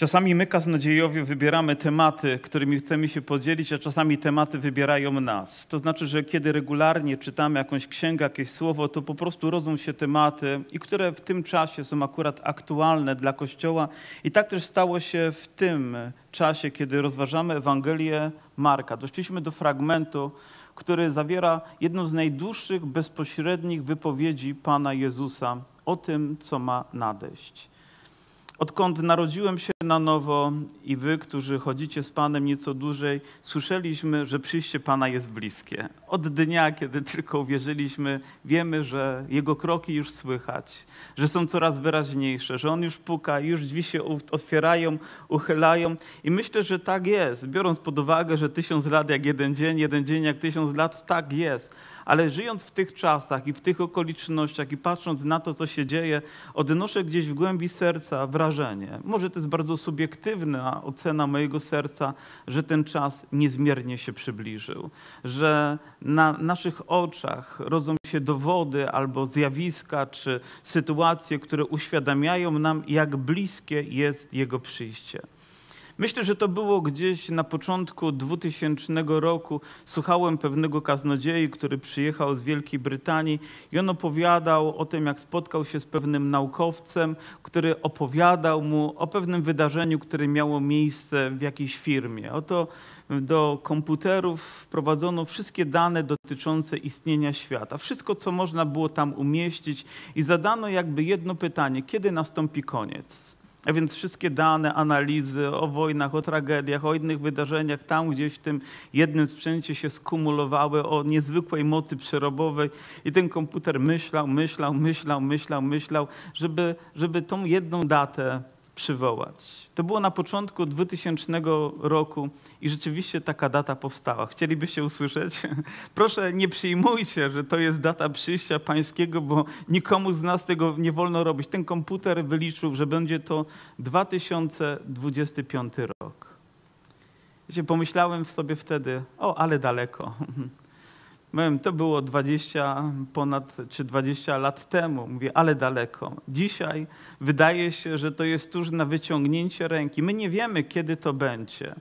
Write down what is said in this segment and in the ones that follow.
Czasami my, kaznodziejowie, wybieramy tematy, którymi chcemy się podzielić, a czasami tematy wybierają nas. To znaczy, że kiedy regularnie czytamy jakąś księgę, jakieś słowo, to po prostu rodzą się tematy, i które w tym czasie są akurat aktualne dla Kościoła. I tak też stało się w tym czasie, kiedy rozważamy Ewangelię Marka. Doszliśmy do fragmentu, który zawiera jedną z najdłuższych, bezpośrednich wypowiedzi Pana Jezusa o tym, co ma nadejść. Odkąd narodziłem się na nowo i wy, którzy chodzicie z Panem nieco dłużej, słyszeliśmy, że przyjście Pana jest bliskie. Od dnia, kiedy tylko uwierzyliśmy, wiemy, że Jego kroki już słychać, że są coraz wyraźniejsze, że On już puka, już drzwi się otwierają, uchylają. I myślę, że tak jest. Biorąc pod uwagę, że tysiąc lat jak jeden dzień, jeden dzień jak tysiąc lat, tak jest ale żyjąc w tych czasach i w tych okolicznościach i patrząc na to, co się dzieje, odnoszę gdzieś w głębi serca wrażenie, może to jest bardzo subiektywna ocena mojego serca, że ten czas niezmiernie się przybliżył, że na naszych oczach rodzą się dowody albo zjawiska czy sytuacje, które uświadamiają nam, jak bliskie jest Jego przyjście. Myślę, że to było gdzieś na początku 2000 roku. Słuchałem pewnego kaznodziei, który przyjechał z Wielkiej Brytanii i on opowiadał o tym, jak spotkał się z pewnym naukowcem, który opowiadał mu o pewnym wydarzeniu, które miało miejsce w jakiejś firmie. Oto do komputerów wprowadzono wszystkie dane dotyczące istnienia świata, wszystko, co można było tam umieścić i zadano jakby jedno pytanie, kiedy nastąpi koniec? A więc wszystkie dane, analizy o wojnach, o tragediach, o innych wydarzeniach tam gdzieś w tym jednym sprzęcie się skumulowały o niezwykłej mocy przerobowej. I ten komputer myślał, myślał, myślał, myślał, myślał, żeby, żeby tą jedną datę przywołać. To było na początku 2000 roku i rzeczywiście taka data powstała. Chcielibyście usłyszeć? Proszę nie przyjmujcie, że to jest data przyjścia pańskiego, bo nikomu z nas tego nie wolno robić. Ten komputer wyliczył, że będzie to 2025 rok. Pomyślałem sobie wtedy, o, ale daleko. To było 20 ponad czy 20 lat temu. Mówię, ale daleko. Dzisiaj wydaje się, że to jest tuż na wyciągnięcie ręki. My nie wiemy, kiedy to będzie.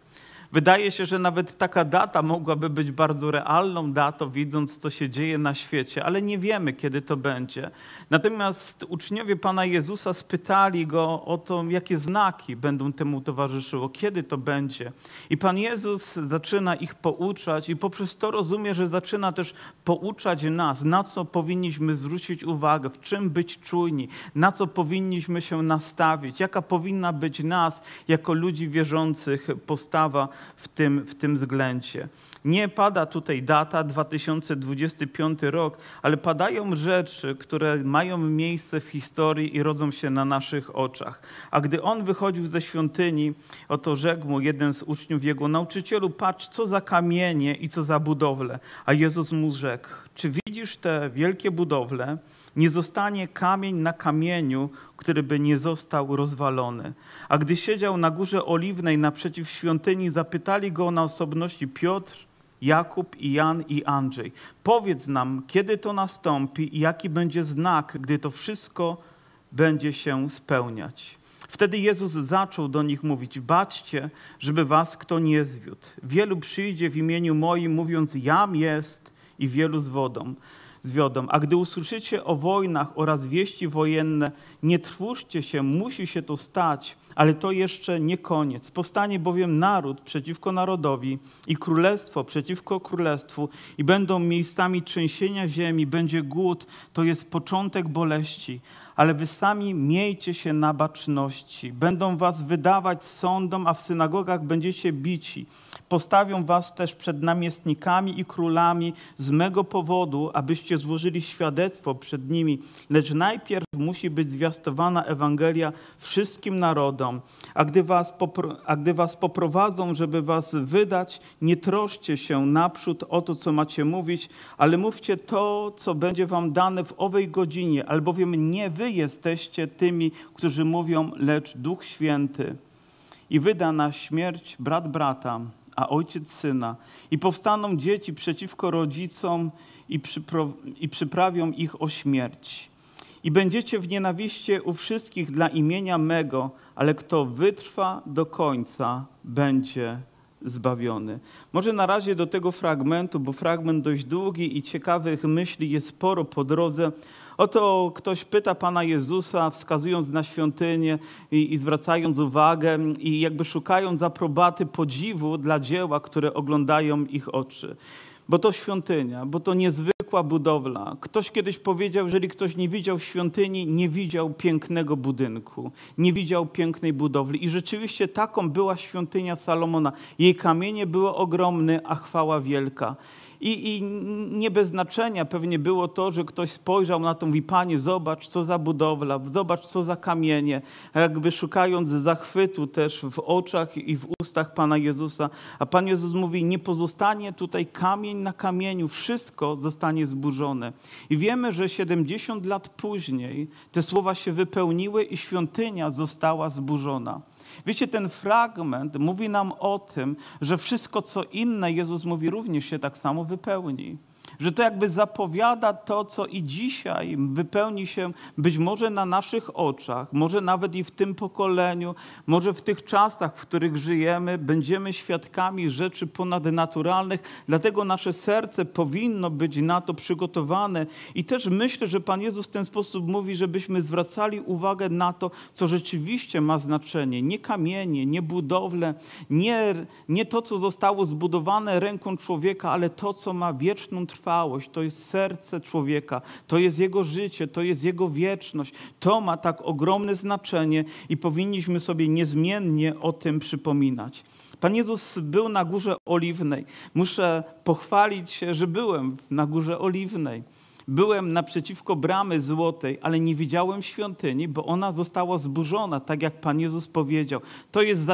Wydaje się, że nawet taka data mogłaby być bardzo realną datą, widząc, co się dzieje na świecie, ale nie wiemy, kiedy to będzie. Natomiast uczniowie Pana Jezusa spytali go o to, jakie znaki będą temu towarzyszyło, kiedy to będzie. I Pan Jezus zaczyna ich pouczać, i poprzez to rozumie, że zaczyna też pouczać nas, na co powinniśmy zwrócić uwagę, w czym być czujni, na co powinniśmy się nastawić, jaka powinna być nas, jako ludzi wierzących, postawa w tym, w tym względzie. Nie pada tutaj data 2025 rok, ale padają rzeczy, które mają miejsce w historii i rodzą się na naszych oczach. A gdy on wychodził ze świątyni, oto rzekł mu jeden z uczniów jego, nauczycielu, patrz, co za kamienie i co za budowle. A Jezus mu rzekł, czy widzisz te wielkie budowle? Nie zostanie kamień na kamieniu, który by nie został rozwalony. A gdy siedział na górze oliwnej naprzeciw świątyni, zapytali go na osobności Piotr, Jakub i Jan i Andrzej. Powiedz nam, kiedy to nastąpi i jaki będzie znak, gdy to wszystko będzie się spełniać. Wtedy Jezus zaczął do nich mówić: Baczcie, żeby was kto nie zwiódł. Wielu przyjdzie w imieniu moim, mówiąc: Jam jest, i wielu z wodą zwiodą. A gdy usłyszycie o wojnach oraz wieści wojenne, nie trwóżcie się, musi się to stać, ale to jeszcze nie koniec. Powstanie bowiem naród przeciwko narodowi i królestwo przeciwko królestwu i będą miejscami trzęsienia ziemi, będzie głód, to jest początek boleści, ale wy sami miejcie się na baczności. Będą was wydawać sądom, a w synagogach będziecie bici. Postawią was też przed namiestnikami i królami z mego powodu, abyście złożyli świadectwo przed nimi. Lecz najpierw musi być zwiastowana Ewangelia wszystkim narodom. A gdy was, a gdy was poprowadzą, żeby was wydać, nie troszcie się naprzód o to, co macie mówić, ale mówcie to, co będzie wam dane w owej godzinie, albowiem nie wy jesteście tymi, którzy mówią, lecz Duch Święty. I wyda na śmierć brat brata, a ojciec syna. I powstaną dzieci przeciwko rodzicom i, przypro, i przyprawią ich o śmierć. i będziecie w nienawiście u wszystkich dla imienia mego, ale kto wytrwa do końca, będzie zbawiony. Może na razie do tego fragmentu, bo fragment dość długi i ciekawych myśli jest sporo po drodze. Oto ktoś pyta Pana Jezusa, wskazując na świątynię i, i, zwracając uwagę i jakby szukając aprobaty podziwu dla dzieła, które oglądają ich oczy. Bo to świątynia, bo to niezwykła budowla. Ktoś kiedyś powiedział, jeżeli ktoś nie widział świątyni, nie widział pięknego budynku, nie widział pięknej budowli. I rzeczywiście taką była świątynia Salomona. Jej kamienie były ogromne, a chwała wielka. I, I, nie bez znaczenia pewnie było to, że ktoś spojrzał na to i mówi, Panie, zobacz, co za budowla, zobacz, co za kamienie, jakby szukając zachwytu też w oczach i w ustach Pana Jezusa. A Pan Jezus mówi, nie pozostanie tutaj kamień na kamieniu, wszystko zostanie zburzone. I wiemy, że 70 lat później te słowa się wypełniły i świątynia została zburzona. Wiecie, ten fragment mówi nam o tym, że wszystko co inne, Jezus mówi, również się tak samo wypełni że to jakby zapowiada to, co i dzisiaj wypełni się być może na naszych oczach, może nawet i w tym pokoleniu, może w tych czasach, w których żyjemy, będziemy świadkami rzeczy ponadnaturalnych, dlatego nasze serce powinno być na to przygotowane. I też myślę, że Pan Jezus w ten sposób mówi, żebyśmy zwracali uwagę na to, co rzeczywiście ma znaczenie. Nie kamienie, nie budowle, nie, nie to, co zostało zbudowane ręką człowieka, ale to, co ma wieczną trwałość to jest serce człowieka, to jest jego życie, to jest jego wieczność. To ma tak ogromne znaczenie i powinniśmy sobie niezmiennie o tym przypominać. Pan Jezus był na Górze Oliwnej. Muszę pochwalić się, że byłem na Górze Oliwnej. Byłem naprzeciwko bramy złotej, ale nie widziałem świątyni, bo ona została zburzona, tak jak Pan Jezus powiedział. To jest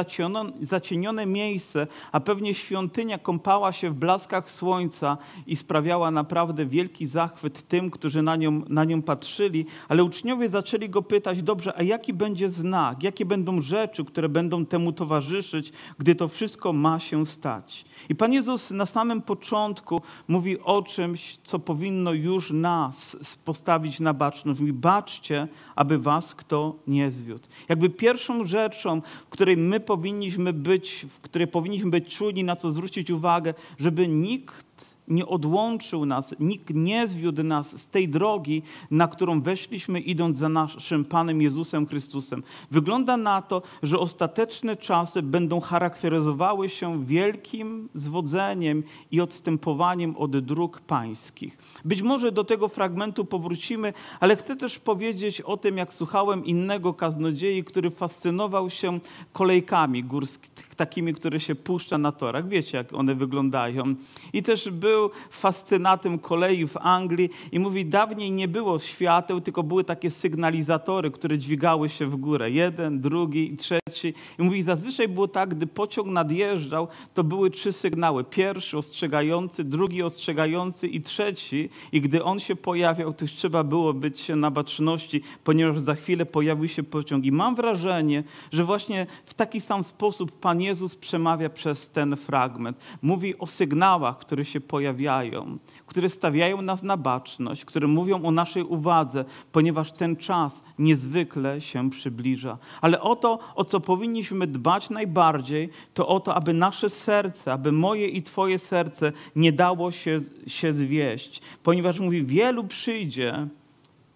zacienione miejsce, a pewnie świątynia kąpała się w blaskach słońca i sprawiała naprawdę wielki zachwyt tym, którzy na nią, na nią patrzyli, ale uczniowie zaczęli go pytać, dobrze, a jaki będzie znak, jakie będą rzeczy, które będą temu towarzyszyć, gdy to wszystko ma się stać. I Pan Jezus na samym początku mówi o czymś, co powinno już nas postawić na baczność. Mówi, baczcie, aby was kto nie zwiódł. Jakby pierwszą rzeczą, w której my powinniśmy być, w której powinniśmy być czuli, na co zwrócić uwagę, żeby nikt nie odłączył nas, nikt nie zwiódł nas z tej drogi, na którą weszliśmy, idąc za naszym Panem Jezusem Chrystusem. Wygląda na to, że ostateczne czasy będą charakteryzowały się wielkim zwodzeniem i odstępowaniem od dróg pańskich. Być może do tego fragmentu powrócimy, ale chcę też powiedzieć o tym, jak słuchałem innego kaznodziei, który fascynował się kolejkami górskimi, takimi, które się puszcza na torach. Wiecie, jak one wyglądają. I też był fascynatem kolei w Anglii i mówi, dawniej nie było świateł, tylko były takie sygnalizatory, które dźwigały się w górę. Jeden, drugi i trzeci. I mówi, zazwyczaj było tak, gdy pociąg nadjeżdżał, to były trzy sygnały. Pierwszy ostrzegający, drugi ostrzegający i trzeci. I gdy on się pojawiał, to już trzeba było być na baczności, ponieważ za chwilę pojawił się pociąg. I mam wrażenie, że właśnie w taki sam sposób Pan Jezus przemawia przez ten fragment. Mówi o sygnałach, które się pojawiają które stawiają nas na baczność, które mówią o naszej uwadze, ponieważ ten czas niezwykle się przybliża. Ale o to, o co powinniśmy dbać najbardziej, to o to, aby nasze serce, aby moje i Twoje serce nie dało się, się zwieść, ponieważ mówi, wielu przyjdzie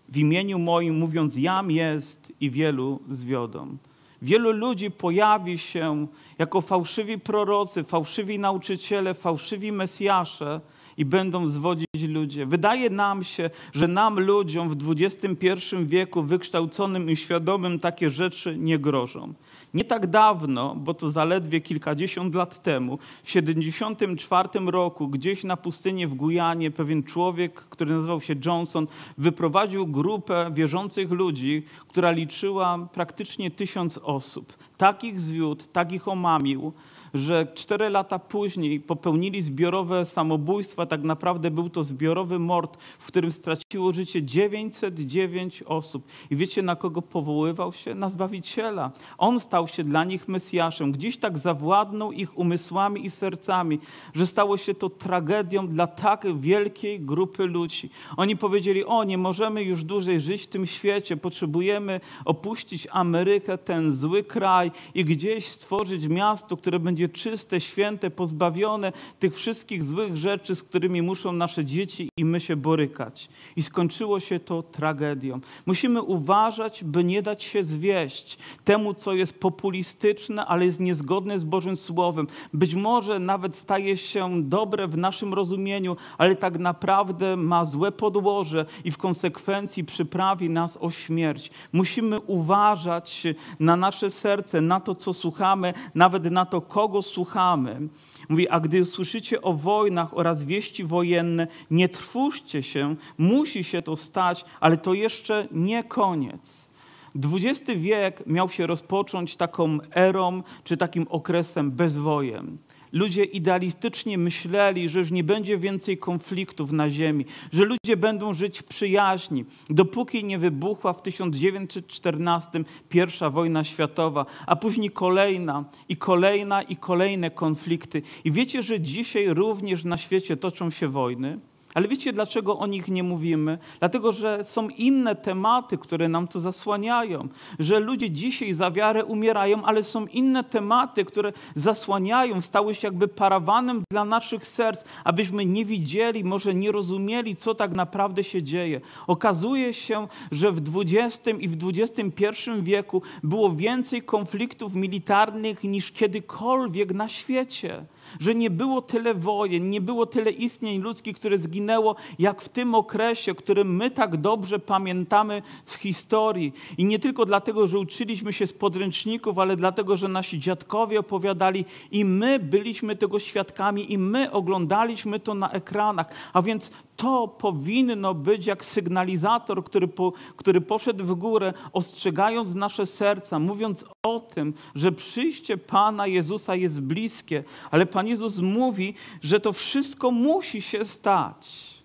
w imieniu moim, mówiąc, jam jest i wielu zwiodą. Wielu ludzi pojawi się jako fałszywi prorocy, fałszywi nauczyciele, fałszywi mesjasze i będą zwodzić ludzie. Wydaje nam się, że nam ludziom w XXI wieku wykształconym i świadomym takie rzeczy nie grożą. Nie tak dawno, bo to zaledwie kilkadziesiąt lat temu, w 74 roku, gdzieś na pustyni w Gujanie, pewien człowiek, który nazywał się Johnson, wyprowadził grupę wierzących ludzi, która liczyła praktycznie tysiąc osób. Takich zwiódł, takich omamił, że cztery lata później popełnili zbiorowe samobójstwa. Tak naprawdę był to zbiorowy mord, w którym straciło życie 909 osób. I wiecie, na kogo powoływał się? Na Zbawiciela. On stał się dla nich Mesjaszem. Gdzieś tak zawładnął ich umysłami i sercami, że stało się to tragedią dla tak wielkiej grupy ludzi. Oni powiedzieli: O, nie możemy już dłużej żyć w tym świecie, potrzebujemy opuścić Amerykę, ten zły kraj i gdzieś stworzyć miasto, które będzie czyste, święte, pozbawione tych wszystkich złych rzeczy, z którymi muszą nasze dzieci i my się borykać. I skończyło się to tragedią. Musimy uważać, by nie dać się zwieść temu, co jest populistyczne, ale jest niezgodne z Bożym Słowem. Być może nawet staje się dobre w naszym rozumieniu, ale tak naprawdę ma złe podłoże i w konsekwencji przyprawi nas o śmierć. Musimy uważać na nasze serce, na to, co słuchamy, nawet na to, kogo słuchamy. Mówi, a gdy słyszycie o wojnach oraz wieści wojenne, nie trwóżcie się, musi się to stać, ale to jeszcze nie koniec. XX wiek miał się rozpocząć taką erą czy takim okresem bezwojem. Ludzie idealistycznie myśleli, że już nie będzie więcej konfliktów na Ziemi, że ludzie będą żyć w przyjaźni, dopóki nie wybuchła w 1914 pierwsza wojna światowa, a później kolejna i kolejna i kolejne konflikty. I wiecie, że dzisiaj również na świecie toczą się wojny? Ale wiecie, dlaczego o nich nie mówimy? Dlatego, że są inne tematy, które nam to zasłaniają. Że ludzie dzisiaj za wiarę umierają, ale są inne tematy, które zasłaniają, stały się jakby parawanem dla naszych serc, abyśmy nie widzieli, może nie rozumieli, co tak naprawdę się dzieje. Okazuje się, że w XX i w XXI wieku było więcej konfliktów militarnych niż kiedykolwiek na świecie że nie było tyle wojen, nie było tyle istnień ludzkich, które zginęło, jak w tym okresie, którym my tak dobrze pamiętamy z historii. I nie tylko dlatego, że uczyliśmy się z podręczników, ale dlatego, że nasi dziadkowie opowiadali i my byliśmy tego świadkami i my oglądaliśmy to na ekranach. A więc to powinno być jak sygnalizator, który, po, który poszedł w górę, ostrzegając nasze serca, mówiąc o tym, że przyjście Pana Jezusa jest bliskie, ale Pan Jezus mówi, że to wszystko musi się stać.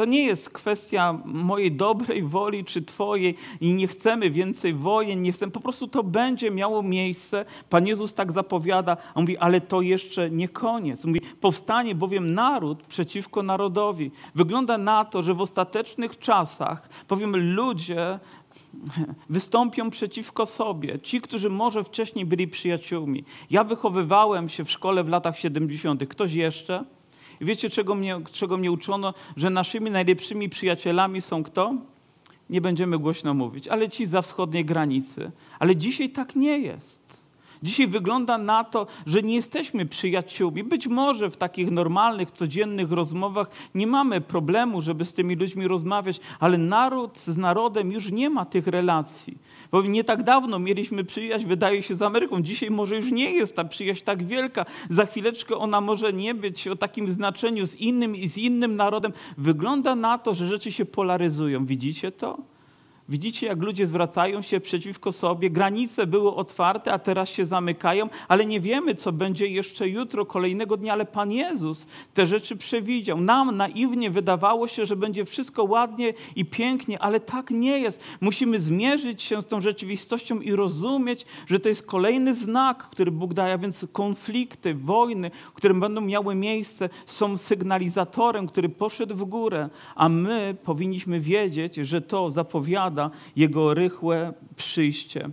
To nie jest kwestia mojej dobrej woli czy Twojej i nie chcemy więcej wojen, nie chcemy, po prostu to będzie miało miejsce. Pan Jezus tak zapowiada, a mówi, ale to jeszcze nie koniec. Mówi, powstanie bowiem naród przeciwko narodowi. Wygląda na to, że w ostatecznych czasach, powiem, ludzie wystąpią przeciwko sobie. Ci, którzy może wcześniej byli przyjaciółmi. Ja wychowywałem się w szkole w latach 70. Ktoś jeszcze? I wiecie, czego mnie, czego mnie uczono? Że naszymi najlepszymi przyjacielami są kto? Nie będziemy głośno mówić, ale ci za wschodniej granicy. Ale dzisiaj tak nie jest. Dzisiaj wygląda na to, że nie jesteśmy przyjaciółmi. Być może w takich normalnych, codziennych rozmowach nie mamy problemu, żeby z tymi ludźmi rozmawiać, ale naród z narodem już nie ma tych relacji. Bo nie tak dawno mieliśmy przyjaźń, wydaje się, z Ameryką. Dzisiaj może już nie jest ta przyjaźń tak wielka. Za chwileczkę ona może nie być o takim znaczeniu z innym i z innym narodem. Wygląda na to, że rzeczy się polaryzują. Widzicie to? Widzicie, jak ludzie zwracają się przeciwko sobie. Granice były otwarte, a teraz się zamykają, ale nie wiemy, co będzie jeszcze jutro, kolejnego dnia, ale Pan Jezus te rzeczy przewidział. Nam naiwnie wydawało się, że będzie wszystko ładnie i pięknie, ale tak nie jest. Musimy zmierzyć się z tą rzeczywistością i rozumieć, że to jest kolejny znak, który Bóg daje, więc konflikty, wojny, które będą miały miejsce, są sygnalizatorem, który poszedł w górę, a my powinniśmy wiedzieć, że to zapowiada, jego rychłe przyjście.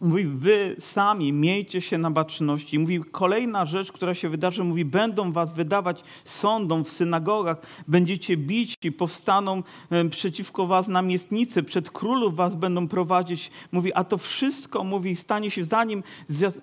Mówi, wy sami miejcie się na baczności. Mówi, kolejna rzecz, która się wydarzy, mówi, będą was wydawać sądom w synagogach, będziecie bić i powstaną przeciwko was namiestnicy, przed królów was będą prowadzić. Mówi, a to wszystko, mówi, stanie się zanim,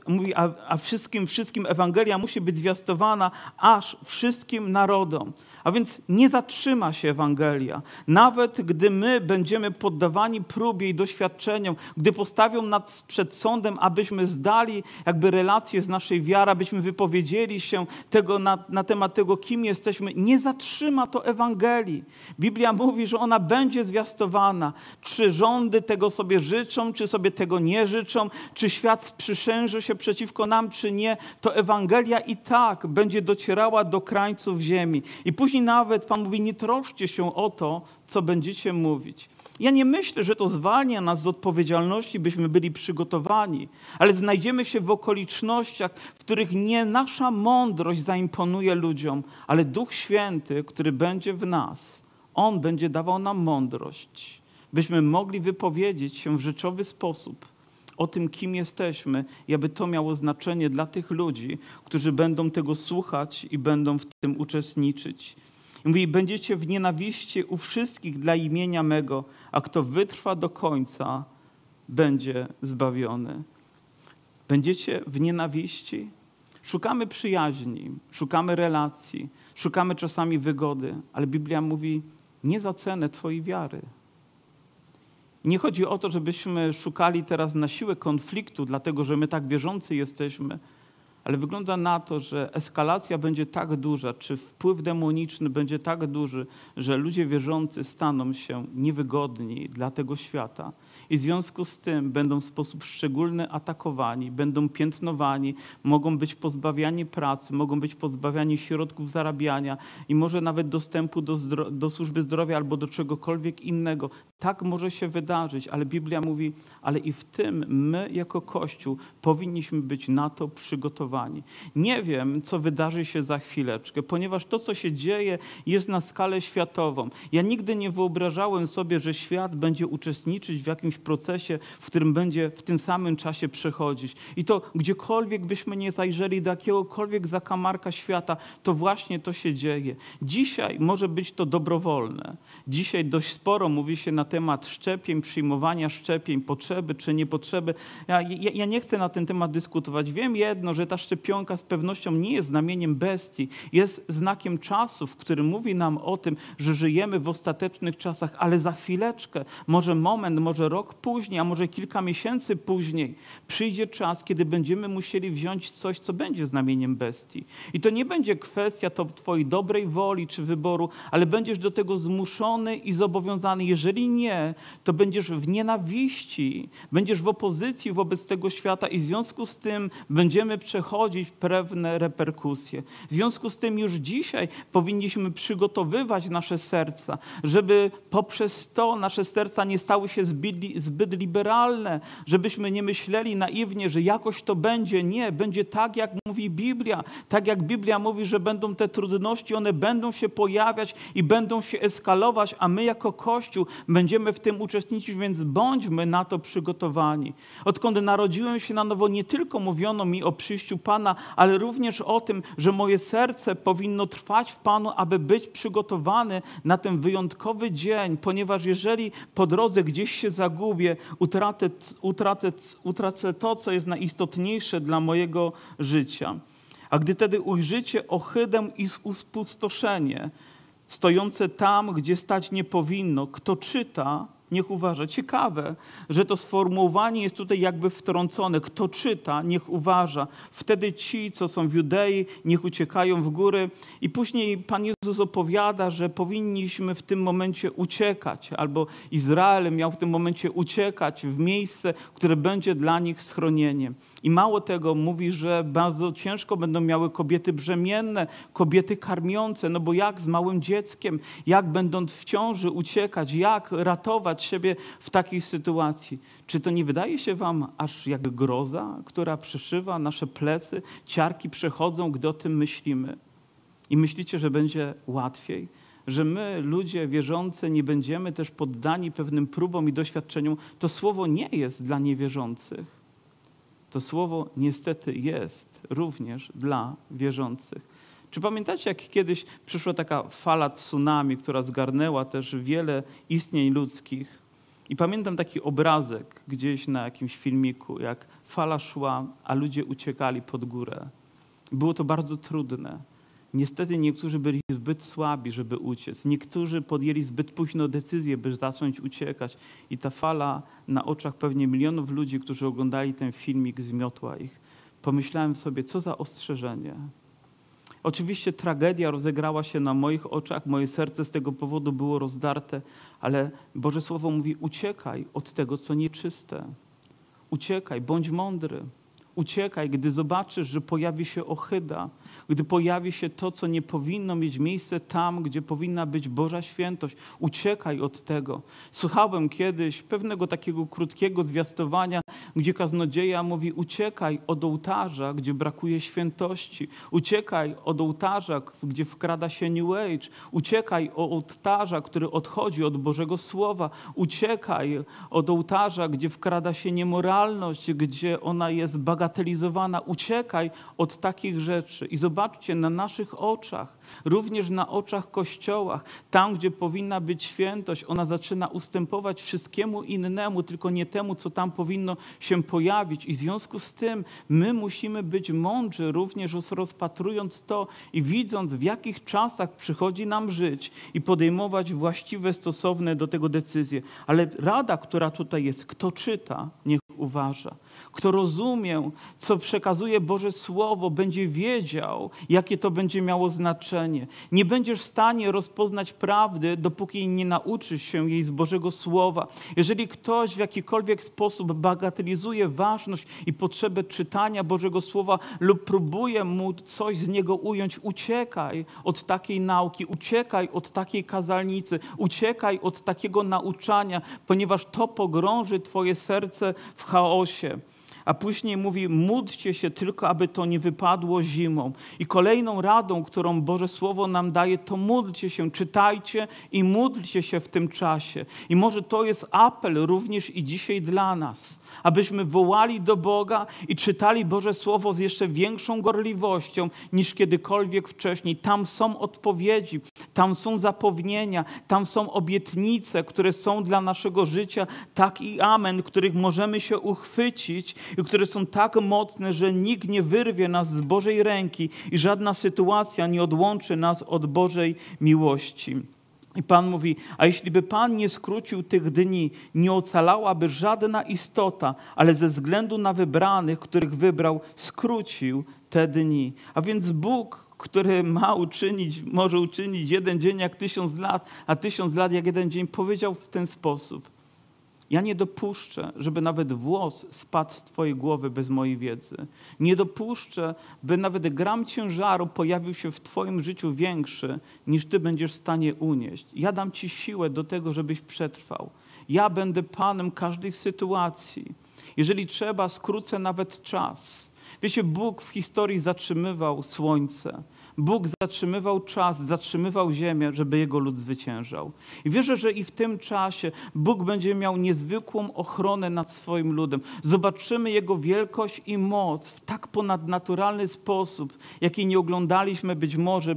mówi, a, a wszystkim, wszystkim Ewangelia musi być zwiastowana aż wszystkim narodom. A więc nie zatrzyma się Ewangelia. Nawet gdy my będziemy poddawani próbie i doświadczeniom, gdy postawią nas przed przed sądem, abyśmy zdali jakby relacje z naszej wiary, abyśmy wypowiedzieli się tego na, na temat tego, kim jesteśmy. Nie zatrzyma to Ewangelii. Biblia mówi, że ona będzie zwiastowana. Czy rządy tego sobie życzą, czy sobie tego nie życzą, czy świat sprzysięży się przeciwko nam, czy nie, to Ewangelia i tak będzie docierała do krańców ziemi. I później nawet Pan mówi, nie troszcie się o to, co będziecie mówić. Ja nie myślę, że to zwalnia nas z odpowiedzialności, byśmy byli przygotowani, ale znajdziemy się w okolicznościach, w których nie nasza mądrość zaimponuje ludziom, ale Duch Święty, który będzie w nas. On będzie dawał nam mądrość, byśmy mogli wypowiedzieć się w rzeczowy sposób o tym, kim jesteśmy, i aby to miało znaczenie dla tych ludzi, którzy będą tego słuchać i będą w tym uczestniczyć. I mówi, będziecie w nienawiści u wszystkich dla imienia mego, a kto wytrwa do końca, będzie zbawiony. Będziecie w nienawiści? Szukamy przyjaźni, szukamy relacji, szukamy czasami wygody, ale Biblia mówi, nie za cenę Twojej wiary. Nie chodzi o to, żebyśmy szukali teraz na siłę konfliktu, dlatego że my tak wierzący jesteśmy, ale wygląda na to, że eskalacja będzie tak duża, czy wpływ demoniczny będzie tak duży, że ludzie wierzący staną się niewygodni dla tego świata i w związku z tym będą w sposób szczególny atakowani, będą piętnowani, mogą być pozbawiani pracy, mogą być pozbawiani środków zarabiania i może nawet dostępu do, do służby zdrowia albo do czegokolwiek innego. Tak może się wydarzyć, ale Biblia mówi, ale i w tym my jako Kościół powinniśmy być na to przygotowani. Nie wiem, co wydarzy się za chwileczkę, ponieważ to, co się dzieje, jest na skalę światową. Ja nigdy nie wyobrażałem sobie, że świat będzie uczestniczyć w jakimś procesie, w którym będzie w tym samym czasie przechodzić. I to gdziekolwiek byśmy nie zajrzeli do jakiegokolwiek zakamarka świata, to właśnie to się dzieje. Dzisiaj może być to dobrowolne. Dzisiaj dość sporo mówi się na temat szczepień, przyjmowania szczepień, potrzeby czy niepotrzeby. Ja, ja, ja nie chcę na ten temat dyskutować. Wiem jedno, że ta szczepionka z pewnością nie jest znamieniem bestii, jest znakiem czasu, w którym mówi nam o tym, że żyjemy w ostatecznych czasach, ale za chwileczkę, może moment, może rok później, a może kilka miesięcy później, przyjdzie czas, kiedy będziemy musieli wziąć coś, co będzie znamieniem bestii. I to nie będzie kwestia to Twojej dobrej woli czy wyboru, ale będziesz do tego zmuszony i zobowiązany. Jeżeli nie, to będziesz w nienawiści, będziesz w opozycji wobec tego świata i w związku z tym będziemy przechodzić pewne reperkusje. W związku z tym już dzisiaj powinniśmy przygotowywać nasze serca, żeby poprzez to nasze serca nie stały się zbyt, zbyt liberalne, żebyśmy nie myśleli naiwnie, że jakoś to będzie. Nie, będzie tak, jak mówi Biblia. Tak jak Biblia mówi, że będą te trudności, one będą się pojawiać i będą się eskalować, a my jako Kościół będziemy w tym uczestniczyć, więc bądźmy na to przygotowani. Odkąd narodziłem się na nowo, nie tylko mówiono mi o przyjściu Pana, ale również o tym, że moje serce powinno trwać w Panu, aby być przygotowany na ten wyjątkowy dzień, ponieważ jeżeli po drodze gdzieś się zagubię, utratę, utratę, utracę to, co jest najistotniejsze dla mojego życia. A gdy tedy ujrzycie ohydę i uspustoszenie, stojące tam, gdzie stać nie powinno, kto czyta, niech uważa. Ciekawe, że to sformułowanie jest tutaj jakby wtrącone. Kto czyta, niech uważa. Wtedy ci, co są w Judei, niech uciekają w góry. I później Pan Jezus opowiada, że powinniśmy w tym momencie uciekać, albo Izrael miał w tym momencie uciekać w miejsce, które będzie dla nich schronieniem. I mało tego, mówi, że bardzo ciężko będą miały kobiety brzemienne, kobiety karmiące, no bo jak z małym dzieckiem, jak będąc w ciąży uciekać, jak ratować siebie w takiej sytuacji. Czy to nie wydaje się wam aż jak groza, która przeszywa nasze plecy, ciarki przechodzą, gdy o tym myślimy? I myślicie, że będzie łatwiej? Że my, ludzie wierzący, nie będziemy też poddani pewnym próbom i doświadczeniom? To słowo nie jest dla niewierzących. To słowo niestety jest również dla wierzących. Czy pamiętacie, jak kiedyś przyszła taka fala tsunami, która zgarnęła też wiele istnień ludzkich? I pamiętam taki obrazek gdzieś na jakimś filmiku, jak fala szła, a ludzie uciekali pod górę. Było to bardzo trudne. Niestety niektórzy byli zbyt słabi, żeby uciec. Niektórzy podjęli zbyt późno decyzję, by zacząć uciekać. I ta fala na oczach pewnie milionów ludzi, którzy oglądali ten filmik, zmiotła ich. Pomyślałem sobie, co za ostrzeżenie. Oczywiście tragedia rozegrała się na moich oczach, moje serce z tego powodu było rozdarte, ale Boże Słowo mówi: uciekaj od tego, co nieczyste. Uciekaj, bądź mądry. Uciekaj, gdy zobaczysz, że pojawi się ohyda, gdy pojawi się to, co nie powinno mieć miejsca tam, gdzie powinna być Boża świętość. Uciekaj od tego. Słuchałem kiedyś pewnego takiego krótkiego zwiastowania, gdzie kaznodzieja mówi: Uciekaj od ołtarza, gdzie brakuje świętości. Uciekaj od ołtarza, gdzie wkrada się New Age. Uciekaj od ołtarza, który odchodzi od Bożego Słowa. Uciekaj od ołtarza, gdzie wkrada się niemoralność, gdzie ona jest bagatelizowana. Uciekaj od takich rzeczy i zobaczcie na naszych oczach Również na oczach kościołach, tam gdzie powinna być świętość, ona zaczyna ustępować wszystkiemu innemu, tylko nie temu, co tam powinno się pojawić. I w związku z tym my musimy być mądrzy, również rozpatrując to i widząc, w jakich czasach przychodzi nam żyć i podejmować właściwe, stosowne do tego decyzje. Ale rada, która tutaj jest, kto czyta, niech uważa. Kto rozumie, co przekazuje Boże Słowo, będzie wiedział, jakie to będzie miało znaczenie. Nie będziesz w stanie rozpoznać prawdy, dopóki nie nauczysz się jej z Bożego Słowa. Jeżeli ktoś w jakikolwiek sposób bagatelizuje ważność i potrzebę czytania Bożego Słowa lub próbuje mu coś z niego ująć, uciekaj od takiej nauki, uciekaj od takiej kazalnicy, uciekaj od takiego nauczania, ponieważ to pogrąży Twoje serce w chaosie a później mówi: módlcie się tylko, aby to nie wypadło zimą. I kolejną radą, którą Boże Słowo nam daje, to módlcie się, czytajcie i módlcie się w tym czasie. I może to jest apel również i dzisiaj dla nas abyśmy wołali do Boga i czytali Boże Słowo z jeszcze większą gorliwością niż kiedykolwiek wcześniej. Tam są odpowiedzi, tam są zapewnienia, tam są obietnice, które są dla naszego życia, tak i amen, których możemy się uchwycić i które są tak mocne, że nikt nie wyrwie nas z Bożej ręki i żadna sytuacja nie odłączy nas od Bożej miłości. I Pan mówi, a jeśli by Pan nie skrócił tych dni, nie ocalałaby żadna istota, ale ze względu na wybranych, których wybrał, skrócił te dni. A więc Bóg, który ma uczynić, może uczynić jeden dzień jak tysiąc lat, a tysiąc lat jak jeden dzień, powiedział w ten sposób. Ja nie dopuszczę, żeby nawet włos spadł z Twojej głowy bez mojej wiedzy. Nie dopuszczę, by nawet gram ciężaru pojawił się w Twoim życiu większy, niż Ty będziesz w stanie unieść. Ja dam Ci siłę do tego, żebyś przetrwał. Ja będę Panem każdej sytuacji. Jeżeli trzeba, skrócę nawet czas. Wiecie, Bóg w historii zatrzymywał słońce. Bóg zatrzymywał czas, zatrzymywał ziemię, żeby jego lud zwyciężał. I wierzę, że i w tym czasie Bóg będzie miał niezwykłą ochronę nad swoim ludem. Zobaczymy Jego wielkość i moc w tak ponadnaturalny sposób, jaki nie oglądaliśmy być może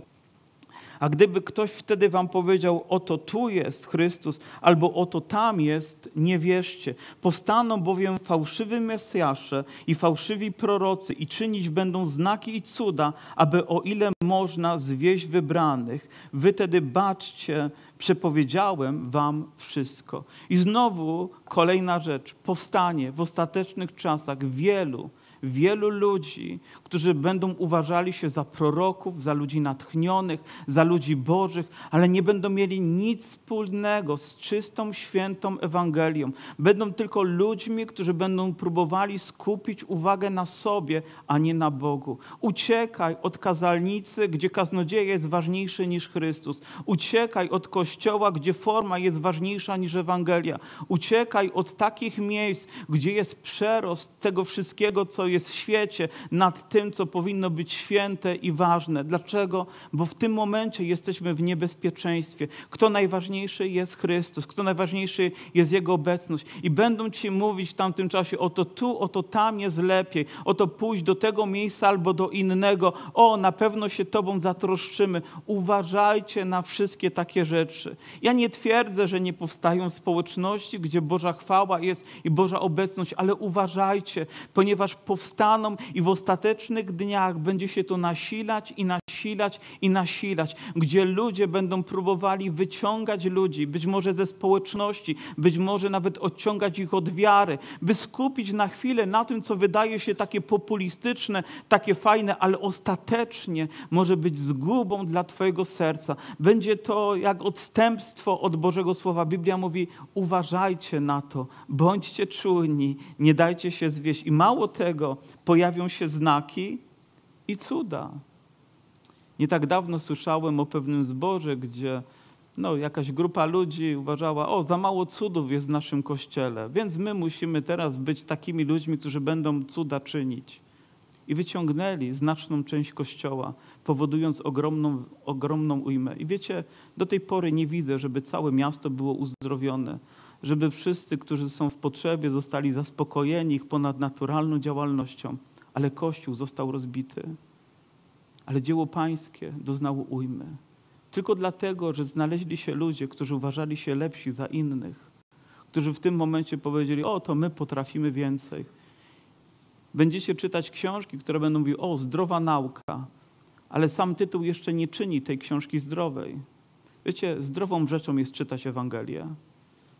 a gdyby ktoś wtedy wam powiedział, oto tu jest Chrystus, albo oto tam jest, nie wierzcie. Powstaną bowiem fałszywi Mesjasze i fałszywi prorocy i czynić będą znaki i cuda, aby o ile można zwieść wybranych. Wy tedy baczcie, przepowiedziałem wam wszystko. I znowu kolejna rzecz. Powstanie w ostatecznych czasach wielu, wielu ludzi, którzy będą uważali się za proroków, za ludzi natchnionych, za ludzi bożych, ale nie będą mieli nic wspólnego z czystą, świętą Ewangelią. Będą tylko ludźmi, którzy będą próbowali skupić uwagę na sobie, a nie na Bogu. Uciekaj od kazalnicy, gdzie kaznodzieja jest ważniejszy niż Chrystus. Uciekaj od kościoła, gdzie forma jest ważniejsza niż Ewangelia. Uciekaj od takich miejsc, gdzie jest przerost tego wszystkiego, co jest w świecie, nad tym, co powinno być święte i ważne. Dlaczego? Bo w tym momencie jesteśmy w niebezpieczeństwie. Kto najważniejszy jest Chrystus, kto najważniejszy jest Jego obecność. I będą Ci mówić w tamtym czasie, oto tu, oto tam jest lepiej, oto pójść do tego miejsca albo do innego. O, na pewno się Tobą zatroszczymy. Uważajcie na wszystkie takie rzeczy. Ja nie twierdzę, że nie powstają społeczności, gdzie Boża chwała jest i Boża obecność, ale uważajcie, ponieważ powstają powstaną i w ostatecznych dniach będzie się to nasilać i nasilać i nasilać, gdzie ludzie będą próbowali wyciągać ludzi, być może ze społeczności, być może nawet odciągać ich od wiary, by skupić na chwilę na tym, co wydaje się takie populistyczne, takie fajne, ale ostatecznie może być zgubą dla Twojego serca. Będzie to jak odstępstwo od Bożego Słowa. Biblia mówi: uważajcie na to, bądźcie czujni, nie dajcie się zwieść. I mało tego, pojawią się znaki i cuda. Nie tak dawno słyszałem o pewnym zborze, gdzie no, jakaś grupa ludzi uważała, o, za mało cudów jest w naszym kościele, więc my musimy teraz być takimi ludźmi, którzy będą cuda czynić. I wyciągnęli znaczną część kościoła, powodując ogromną, ogromną ujmę. I wiecie, do tej pory nie widzę, żeby całe miasto było uzdrowione, żeby wszyscy, którzy są w potrzebie, zostali zaspokojeni ich ponadnaturalną działalnością, ale Kościół został rozbity. Ale dzieło pańskie doznało ujmy. Tylko dlatego, że znaleźli się ludzie, którzy uważali się lepsi za innych, którzy w tym momencie powiedzieli: O, to my potrafimy więcej. Będziecie czytać książki, które będą mówiły: O, zdrowa nauka, ale sam tytuł jeszcze nie czyni tej książki zdrowej. Wiecie, zdrową rzeczą jest czytać Ewangelię.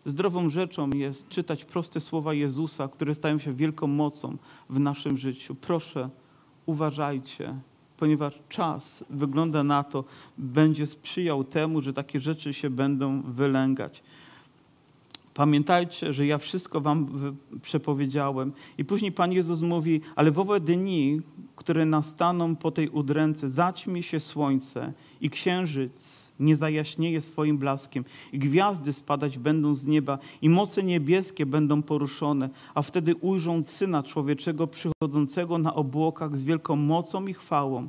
Zdrową rzeczą jest czytać proste słowa Jezusa, które stają się wielką mocą w naszym życiu. Proszę, uważajcie, ponieważ czas wygląda na to, będzie sprzyjał temu, że takie rzeczy się będą wylęgać. Pamiętajcie, że ja wszystko wam przepowiedziałem. I później Pan Jezus mówi, ale w owe dni, które nastaną po tej udręce, zaćmi się słońce i księżyc nie zajaśnieje swoim blaskiem i gwiazdy spadać będą z nieba i moce niebieskie będą poruszone, a wtedy ujrzą Syna Człowieczego przychodzącego na obłokach z wielką mocą i chwałą.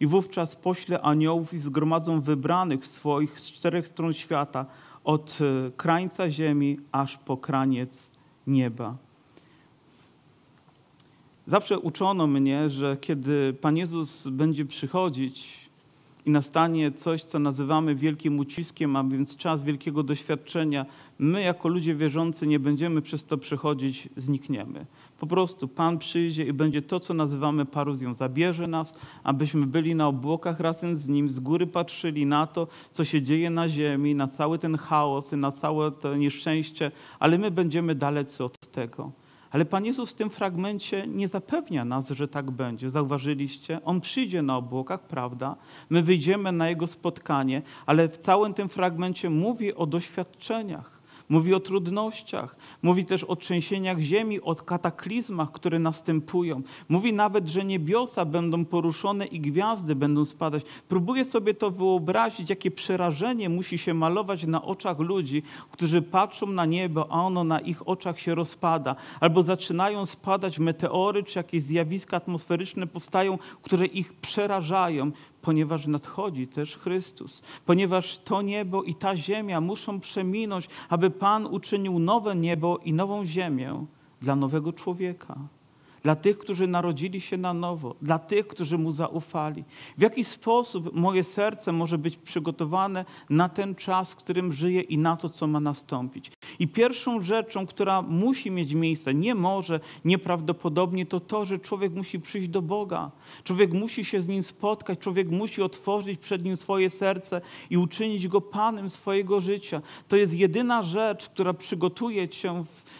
I wówczas pośle aniołów i zgromadzą wybranych swoich z czterech stron świata, od e, krańca ziemi aż po kraniec nieba. Zawsze uczono mnie, że kiedy Pan Jezus będzie przychodzić, i nastanie coś, co nazywamy wielkim uciskiem, a więc czas wielkiego doświadczenia, my jako ludzie wierzący nie będziemy przez to przechodzić, znikniemy. Po prostu Pan przyjdzie i będzie to, co nazywamy paruzją. Zabierze nas, abyśmy byli na obłokach razem z Nim, z góry patrzyli na to, co się dzieje na ziemi, na cały ten chaos i na całe to nieszczęście, ale my będziemy dalecy od tego. Ale Pan Jezus w tym fragmencie nie zapewnia nas, że tak będzie. Zauważyliście? On przyjdzie na obłokach, prawda? My wyjdziemy na Jego spotkanie, ale w całym tym fragmencie mówi o doświadczeniach. Mówi o trudnościach, mówi też o trzęsieniach ziemi, o kataklizmach, które następują. Mówi nawet, że niebiosa będą poruszone i gwiazdy będą spadać. Próbuję sobie to wyobrazić, jakie przerażenie musi się malować na oczach ludzi, którzy patrzą na niebo, a ono na ich oczach się rozpada. Albo zaczynają spadać meteory, czy jakieś zjawiska atmosferyczne powstają, które ich przerażają ponieważ nadchodzi też Chrystus, ponieważ to niebo i ta ziemia muszą przeminąć, aby Pan uczynił nowe niebo i nową ziemię dla nowego człowieka dla tych, którzy narodzili się na nowo, dla tych, którzy Mu zaufali. W jaki sposób moje serce może być przygotowane na ten czas, w którym żyję i na to, co ma nastąpić. I pierwszą rzeczą, która musi mieć miejsce, nie może, nieprawdopodobnie, to to, że człowiek musi przyjść do Boga. Człowiek musi się z Nim spotkać, człowiek musi otworzyć przed Nim swoje serce i uczynić Go Panem swojego życia. To jest jedyna rzecz, która przygotuje Cię w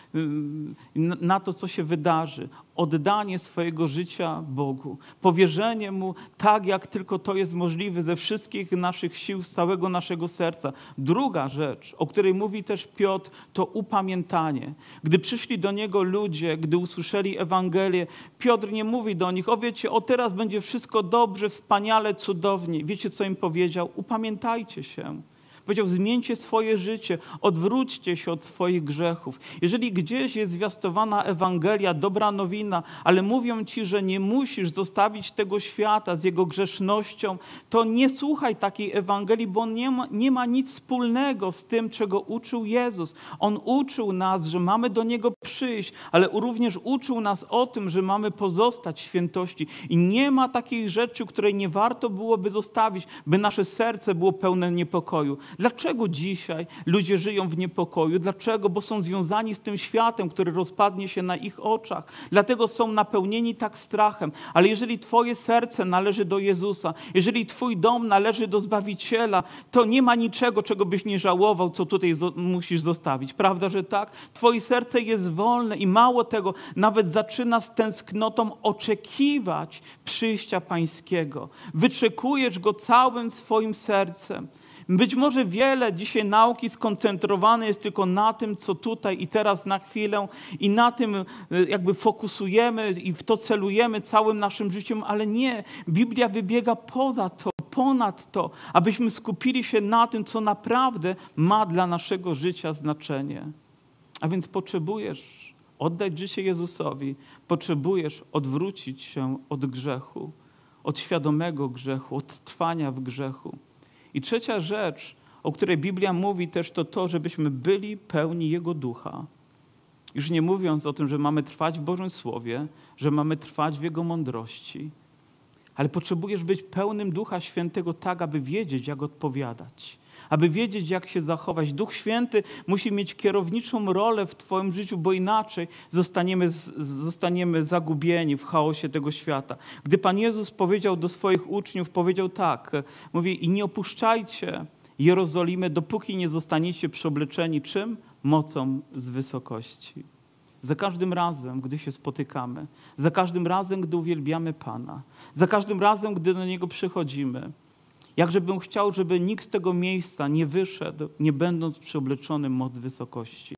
na to, co się wydarzy. Oddanie swojego życia Bogu, powierzenie Mu tak, jak tylko to jest możliwe ze wszystkich naszych sił, z całego naszego serca. Druga rzecz, o której mówi też Piotr, to upamiętanie. Gdy przyszli do Niego ludzie, gdy usłyszeli Ewangelię, Piotr nie mówi do nich, o wiecie, o teraz będzie wszystko dobrze, wspaniale, cudownie. Wiecie, co im powiedział? Upamiętajcie się. Powiedział, zmieńcie swoje życie, odwróćcie się od swoich grzechów. Jeżeli gdzieś jest zwiastowana Ewangelia, dobra nowina, ale mówią ci, że nie musisz zostawić tego świata z jego grzesznością, to nie słuchaj takiej Ewangelii, bo nie ma, nie ma nic wspólnego z tym, czego uczył Jezus. On uczył nas, że mamy do Niego przyjść, ale również uczył nas o tym, że mamy pozostać świętości. I nie ma takiej rzeczy, której nie warto byłoby zostawić, by nasze serce było pełne niepokoju. Dlaczego dzisiaj ludzie żyją w niepokoju? Dlaczego? Bo są związani z tym światem, który rozpadnie się na ich oczach. Dlatego są napełnieni tak strachem. Ale jeżeli Twoje serce należy do Jezusa, jeżeli Twój dom należy do Zbawiciela, to nie ma niczego, czego byś nie żałował, co tutaj musisz zostawić. Prawda, że tak? Twoje serce jest wolne i mało tego, nawet zaczyna z tęsknotą oczekiwać przyjścia Pańskiego. Wyczekujesz Go całym swoim sercem. Być może wiele dzisiaj nauki skoncentrowane jest tylko na tym, co tutaj i teraz na chwilę i na tym e, jakby fokusujemy i w to celujemy całym naszym życiem, ale nie. Biblia wybiega poza to, ponad to, abyśmy skupili się na tym, co naprawdę ma dla naszego życia znaczenie. A więc potrzebujesz oddać życie Jezusowi, potrzebujesz odwrócić się od grzechu, od świadomego grzechu, od trwania w grzechu. I trzecia rzecz, o której Biblia mówi też, to to, żebyśmy byli pełni Jego ducha. Już nie mówiąc o tym, że mamy trwać w Bożym Słowie, że mamy trwać w Jego mądrości, ale potrzebujesz być pełnym Ducha Świętego tak, aby wiedzieć, jak odpowiadać aby wiedzieć, jak się zachować. Duch Święty musi mieć kierowniczą rolę w Twoim życiu, bo inaczej zostaniemy, zostaniemy zagubieni w chaosie tego świata. Gdy Pan Jezus powiedział do swoich uczniów, powiedział tak, mówi i nie opuszczajcie Jerozolimy, dopóki nie zostaniecie przeobleczeni czym? Mocą z wysokości. Za każdym razem, gdy się spotykamy, za każdym razem, gdy uwielbiamy Pana, za każdym razem, gdy do Niego przychodzimy, Jakże bym chciał, żeby nikt z tego miejsca nie wyszedł, nie będąc przeobleczonym moc wysokości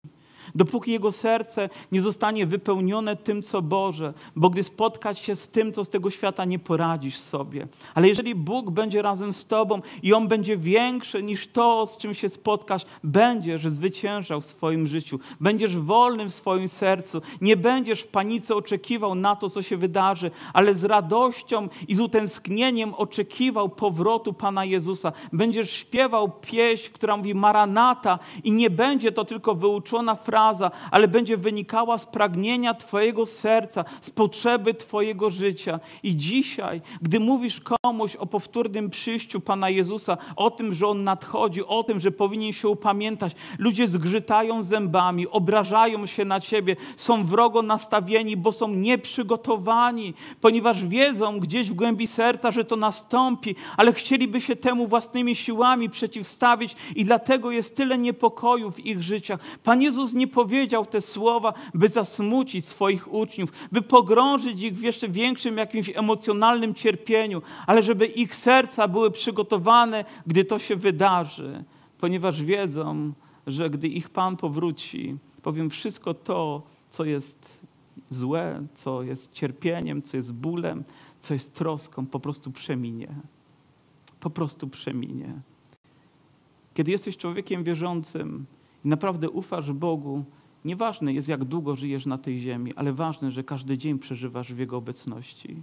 dopóki jego serce nie zostanie wypełnione tym, co Boże, bo gdy spotkać się z tym, co z tego świata nie poradzisz sobie. Ale jeżeli Bóg będzie razem z Tobą i On będzie większy niż to, z czym się spotkasz, będziesz zwyciężał w swoim życiu, będziesz wolnym w swoim sercu, nie będziesz w panice oczekiwał na to, co się wydarzy, ale z radością i z utęsknieniem oczekiwał powrotu Pana Jezusa. Będziesz śpiewał pieśń, która mówi Maranata i nie będzie to tylko wyuczona fraza, fraza, ale będzie wynikała z pragnienia Twojego serca, z potrzeby Twojego życia. I dzisiaj, gdy mówisz komuś o powtórnym przyjściu Pana Jezusa, o tym, że On nadchodzi, o tym, że powinien się upamiętać, ludzie zgrzytają zębami, obrażają się na Ciebie, są wrogo nastawieni, bo są nieprzygotowani, ponieważ wiedzą gdzieś w głębi serca, że to nastąpi, ale chcieliby się temu własnymi siłami przeciwstawić i dlatego jest tyle niepokoju w ich życiach. Pan Jezus nie powiedział te słowa, by zasmucić swoich uczniów, by pogrążyć ich w jeszcze większym jakimś emocjonalnym cierpieniu, ale żeby ich serca były przygotowane, gdy to się wydarzy, ponieważ wiedzą, że gdy ich Pan powróci, powiem wszystko to, co jest złe, co jest cierpieniem, co jest bólem, co jest troską, po prostu przeminie. Po prostu przeminie. Kiedy jesteś człowiekiem wierzącym, naprawdę ufasz Bogu, nieważne jest, jak długo żyjesz na tej ziemi, ale ważne, że każdy dzień przeżywasz w Jego obecności.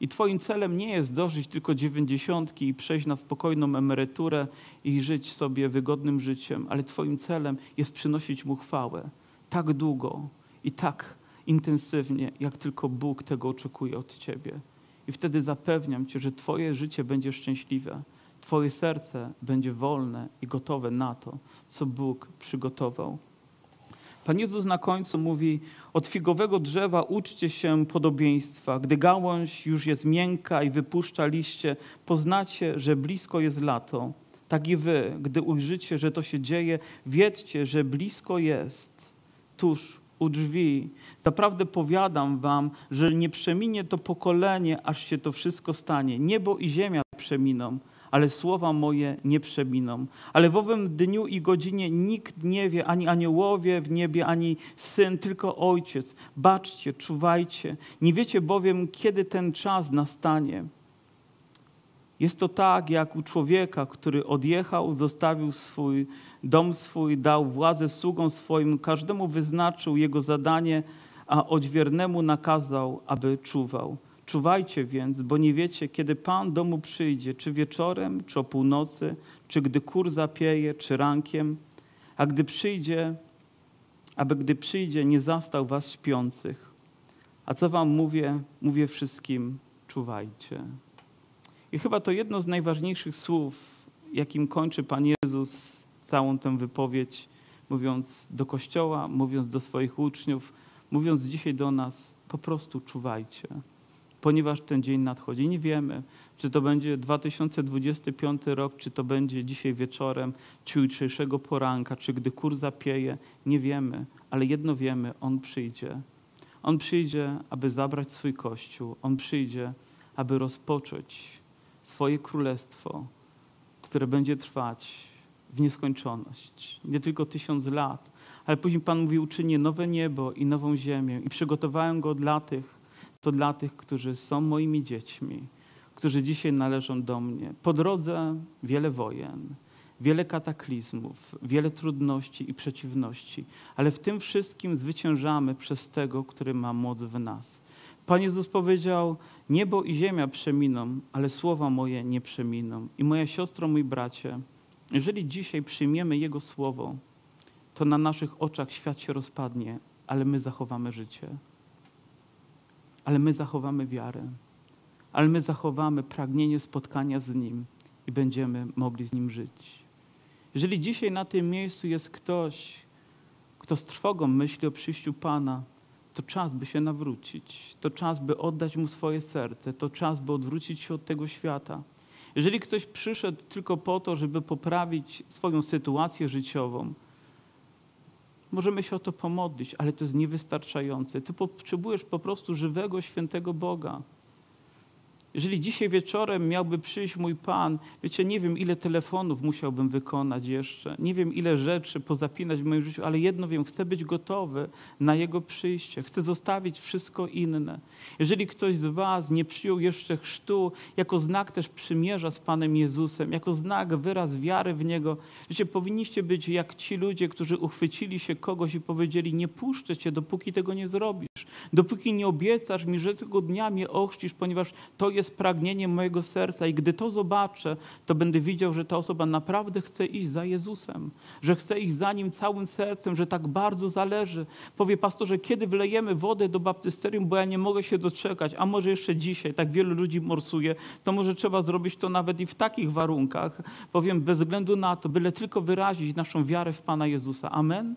I Twoim celem nie jest dożyć tylko dziewięćdziesiątki i przejść na spokojną emeryturę i żyć sobie wygodnym życiem, ale Twoim celem jest przynosić Mu chwałę tak długo i tak intensywnie, jak tylko Bóg tego oczekuje od Ciebie. I wtedy zapewniam Cię, że Twoje życie będzie szczęśliwe Twoje serce będzie wolne i gotowe na to, co Bóg przygotował. Pan Jezus na końcu mówi: Od figowego drzewa uczcie się podobieństwa. Gdy gałąź już jest miękka i wypuszcza liście, poznacie, że blisko jest lato. Tak i wy, gdy ujrzycie, że to się dzieje, wiedzcie, że blisko jest, tuż u drzwi. Zaprawdę powiadam wam, że nie przeminie to pokolenie, aż się to wszystko stanie. Niebo i ziemia przeminą, ale słowa moje nie przeminą. Ale w owym dniu i godzinie nikt nie wie, ani aniołowie w niebie, ani syn, tylko ojciec. Baczcie, czuwajcie. Nie wiecie bowiem, kiedy ten czas nastanie. Jest to tak, jak u człowieka, który odjechał, zostawił swój dom swój, dał władzę sługom swoim, każdemu wyznaczył jego zadanie, a odźwiernemu nakazał, aby czuwał. Czuwajcie więc, bo nie wiecie, kiedy Pan domu przyjdzie, czy wieczorem, czy o północy, czy gdy kur zapieje, czy rankiem, a gdy przyjdzie, aby gdy przyjdzie, nie zastał was śpiących. A co wam mówię? Mówię wszystkim, czuwajcie. I chyba to jedno z najważniejszych słów jakim kończy Pan Jezus całą tę wypowiedź, mówiąc do Kościoła, mówiąc do swoich uczniów, mówiąc dzisiaj do nas, po prostu czuwajcie, ponieważ ten dzień nadchodzi. Nie wiemy, czy to będzie 2025 rok, czy to będzie dzisiaj wieczorem, czy jutrzejszego poranka, czy gdy kur zapieje, nie wiemy, ale jedno wiemy, On przyjdzie. On przyjdzie, aby zabrać swój Kościół. On przyjdzie, aby rozpocząć swoje królestwo, które będzie trwać w nieskończoność. Nie tylko tysiąc lat, ale później Pan mówi, uczynię nowe niebo i nową ziemię i przygotowałem go dla tych, to dla tych, którzy są moimi dziećmi, którzy dzisiaj należą do mnie. Po drodze wiele wojen, wiele kataklizmów, wiele trudności i przeciwności, ale w tym wszystkim zwyciężamy przez tego, który ma moc w nas. Pan Jezus powiedział, niebo i ziemia przeminą, ale słowa moje nie przeminą. I moja siostro, mój bracie, jeżeli dzisiaj przyjmiemy Jego słowo, to na naszych oczach świat się rozpadnie, ale my zachowamy życie. Ale my zachowamy wiarę. Ale my zachowamy pragnienie spotkania z Nim i będziemy mogli z Nim żyć. Jeżeli dzisiaj na tym miejscu jest ktoś, kto z trwogą myśli o przyjściu Pana, to czas, by się nawrócić. To czas, by oddać Mu swoje serce. To czas, by odwrócić się od tego świata. Jeżeli ktoś przyszedł tylko po to, żeby poprawić swoją sytuację życiową, możemy się o to pomodlić, ale to jest niewystarczające. Ty potrzebujesz po prostu żywego, świętego Boga. Jeżeli dzisiaj wieczorem miałby przyjść mój Pan, wiecie, nie wiem ile telefonów musiałbym wykonać jeszcze, nie wiem ile rzeczy pozapinać w moim życiu, ale jedno wiem, chcę być gotowy na Jego przyjście, chcę zostawić wszystko inne. Jeżeli ktoś z Was nie przyjął jeszcze chrztu, jako znak też przymierza z Panem Jezusem, jako znak, wyraz wiary w Niego, wiecie, powinniście być jak ci ludzie, którzy uchwycili się kogoś i powiedzieli, nie puszczę Cię, dopóki tego nie zrobisz, dopóki nie obiecasz mi, że tego dnia mnie ochrzcisz, ponieważ to jest jest pragnienie mojego serca i gdy to zobaczę, to będę widział, że ta osoba naprawdę chce iść za Jezusem, że chce iść za Nim całym sercem, że tak bardzo zależy. Powie pastorze, kiedy wlejemy wodę do baptysterium, bo ja nie mogę się doczekać, a może jeszcze dzisiaj, tak wielu ludzi morsuje, to może trzeba zrobić to nawet i w takich warunkach. Powiem, bez względu na to, byle tylko wyrazić naszą wiarę w Pana Jezusa. Amen?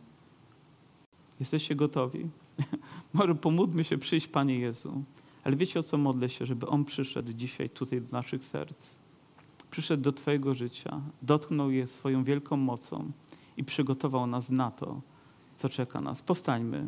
Jesteście gotowi? Może pomódlmy się przyjść, Panie Jezu. Ale wiecie o co modlę się, żeby On przyszedł dzisiaj tutaj do naszych serc. Przyszedł do Twojego życia, dotknął je swoją wielką mocą i przygotował nas na to, co czeka nas. Powstańmy.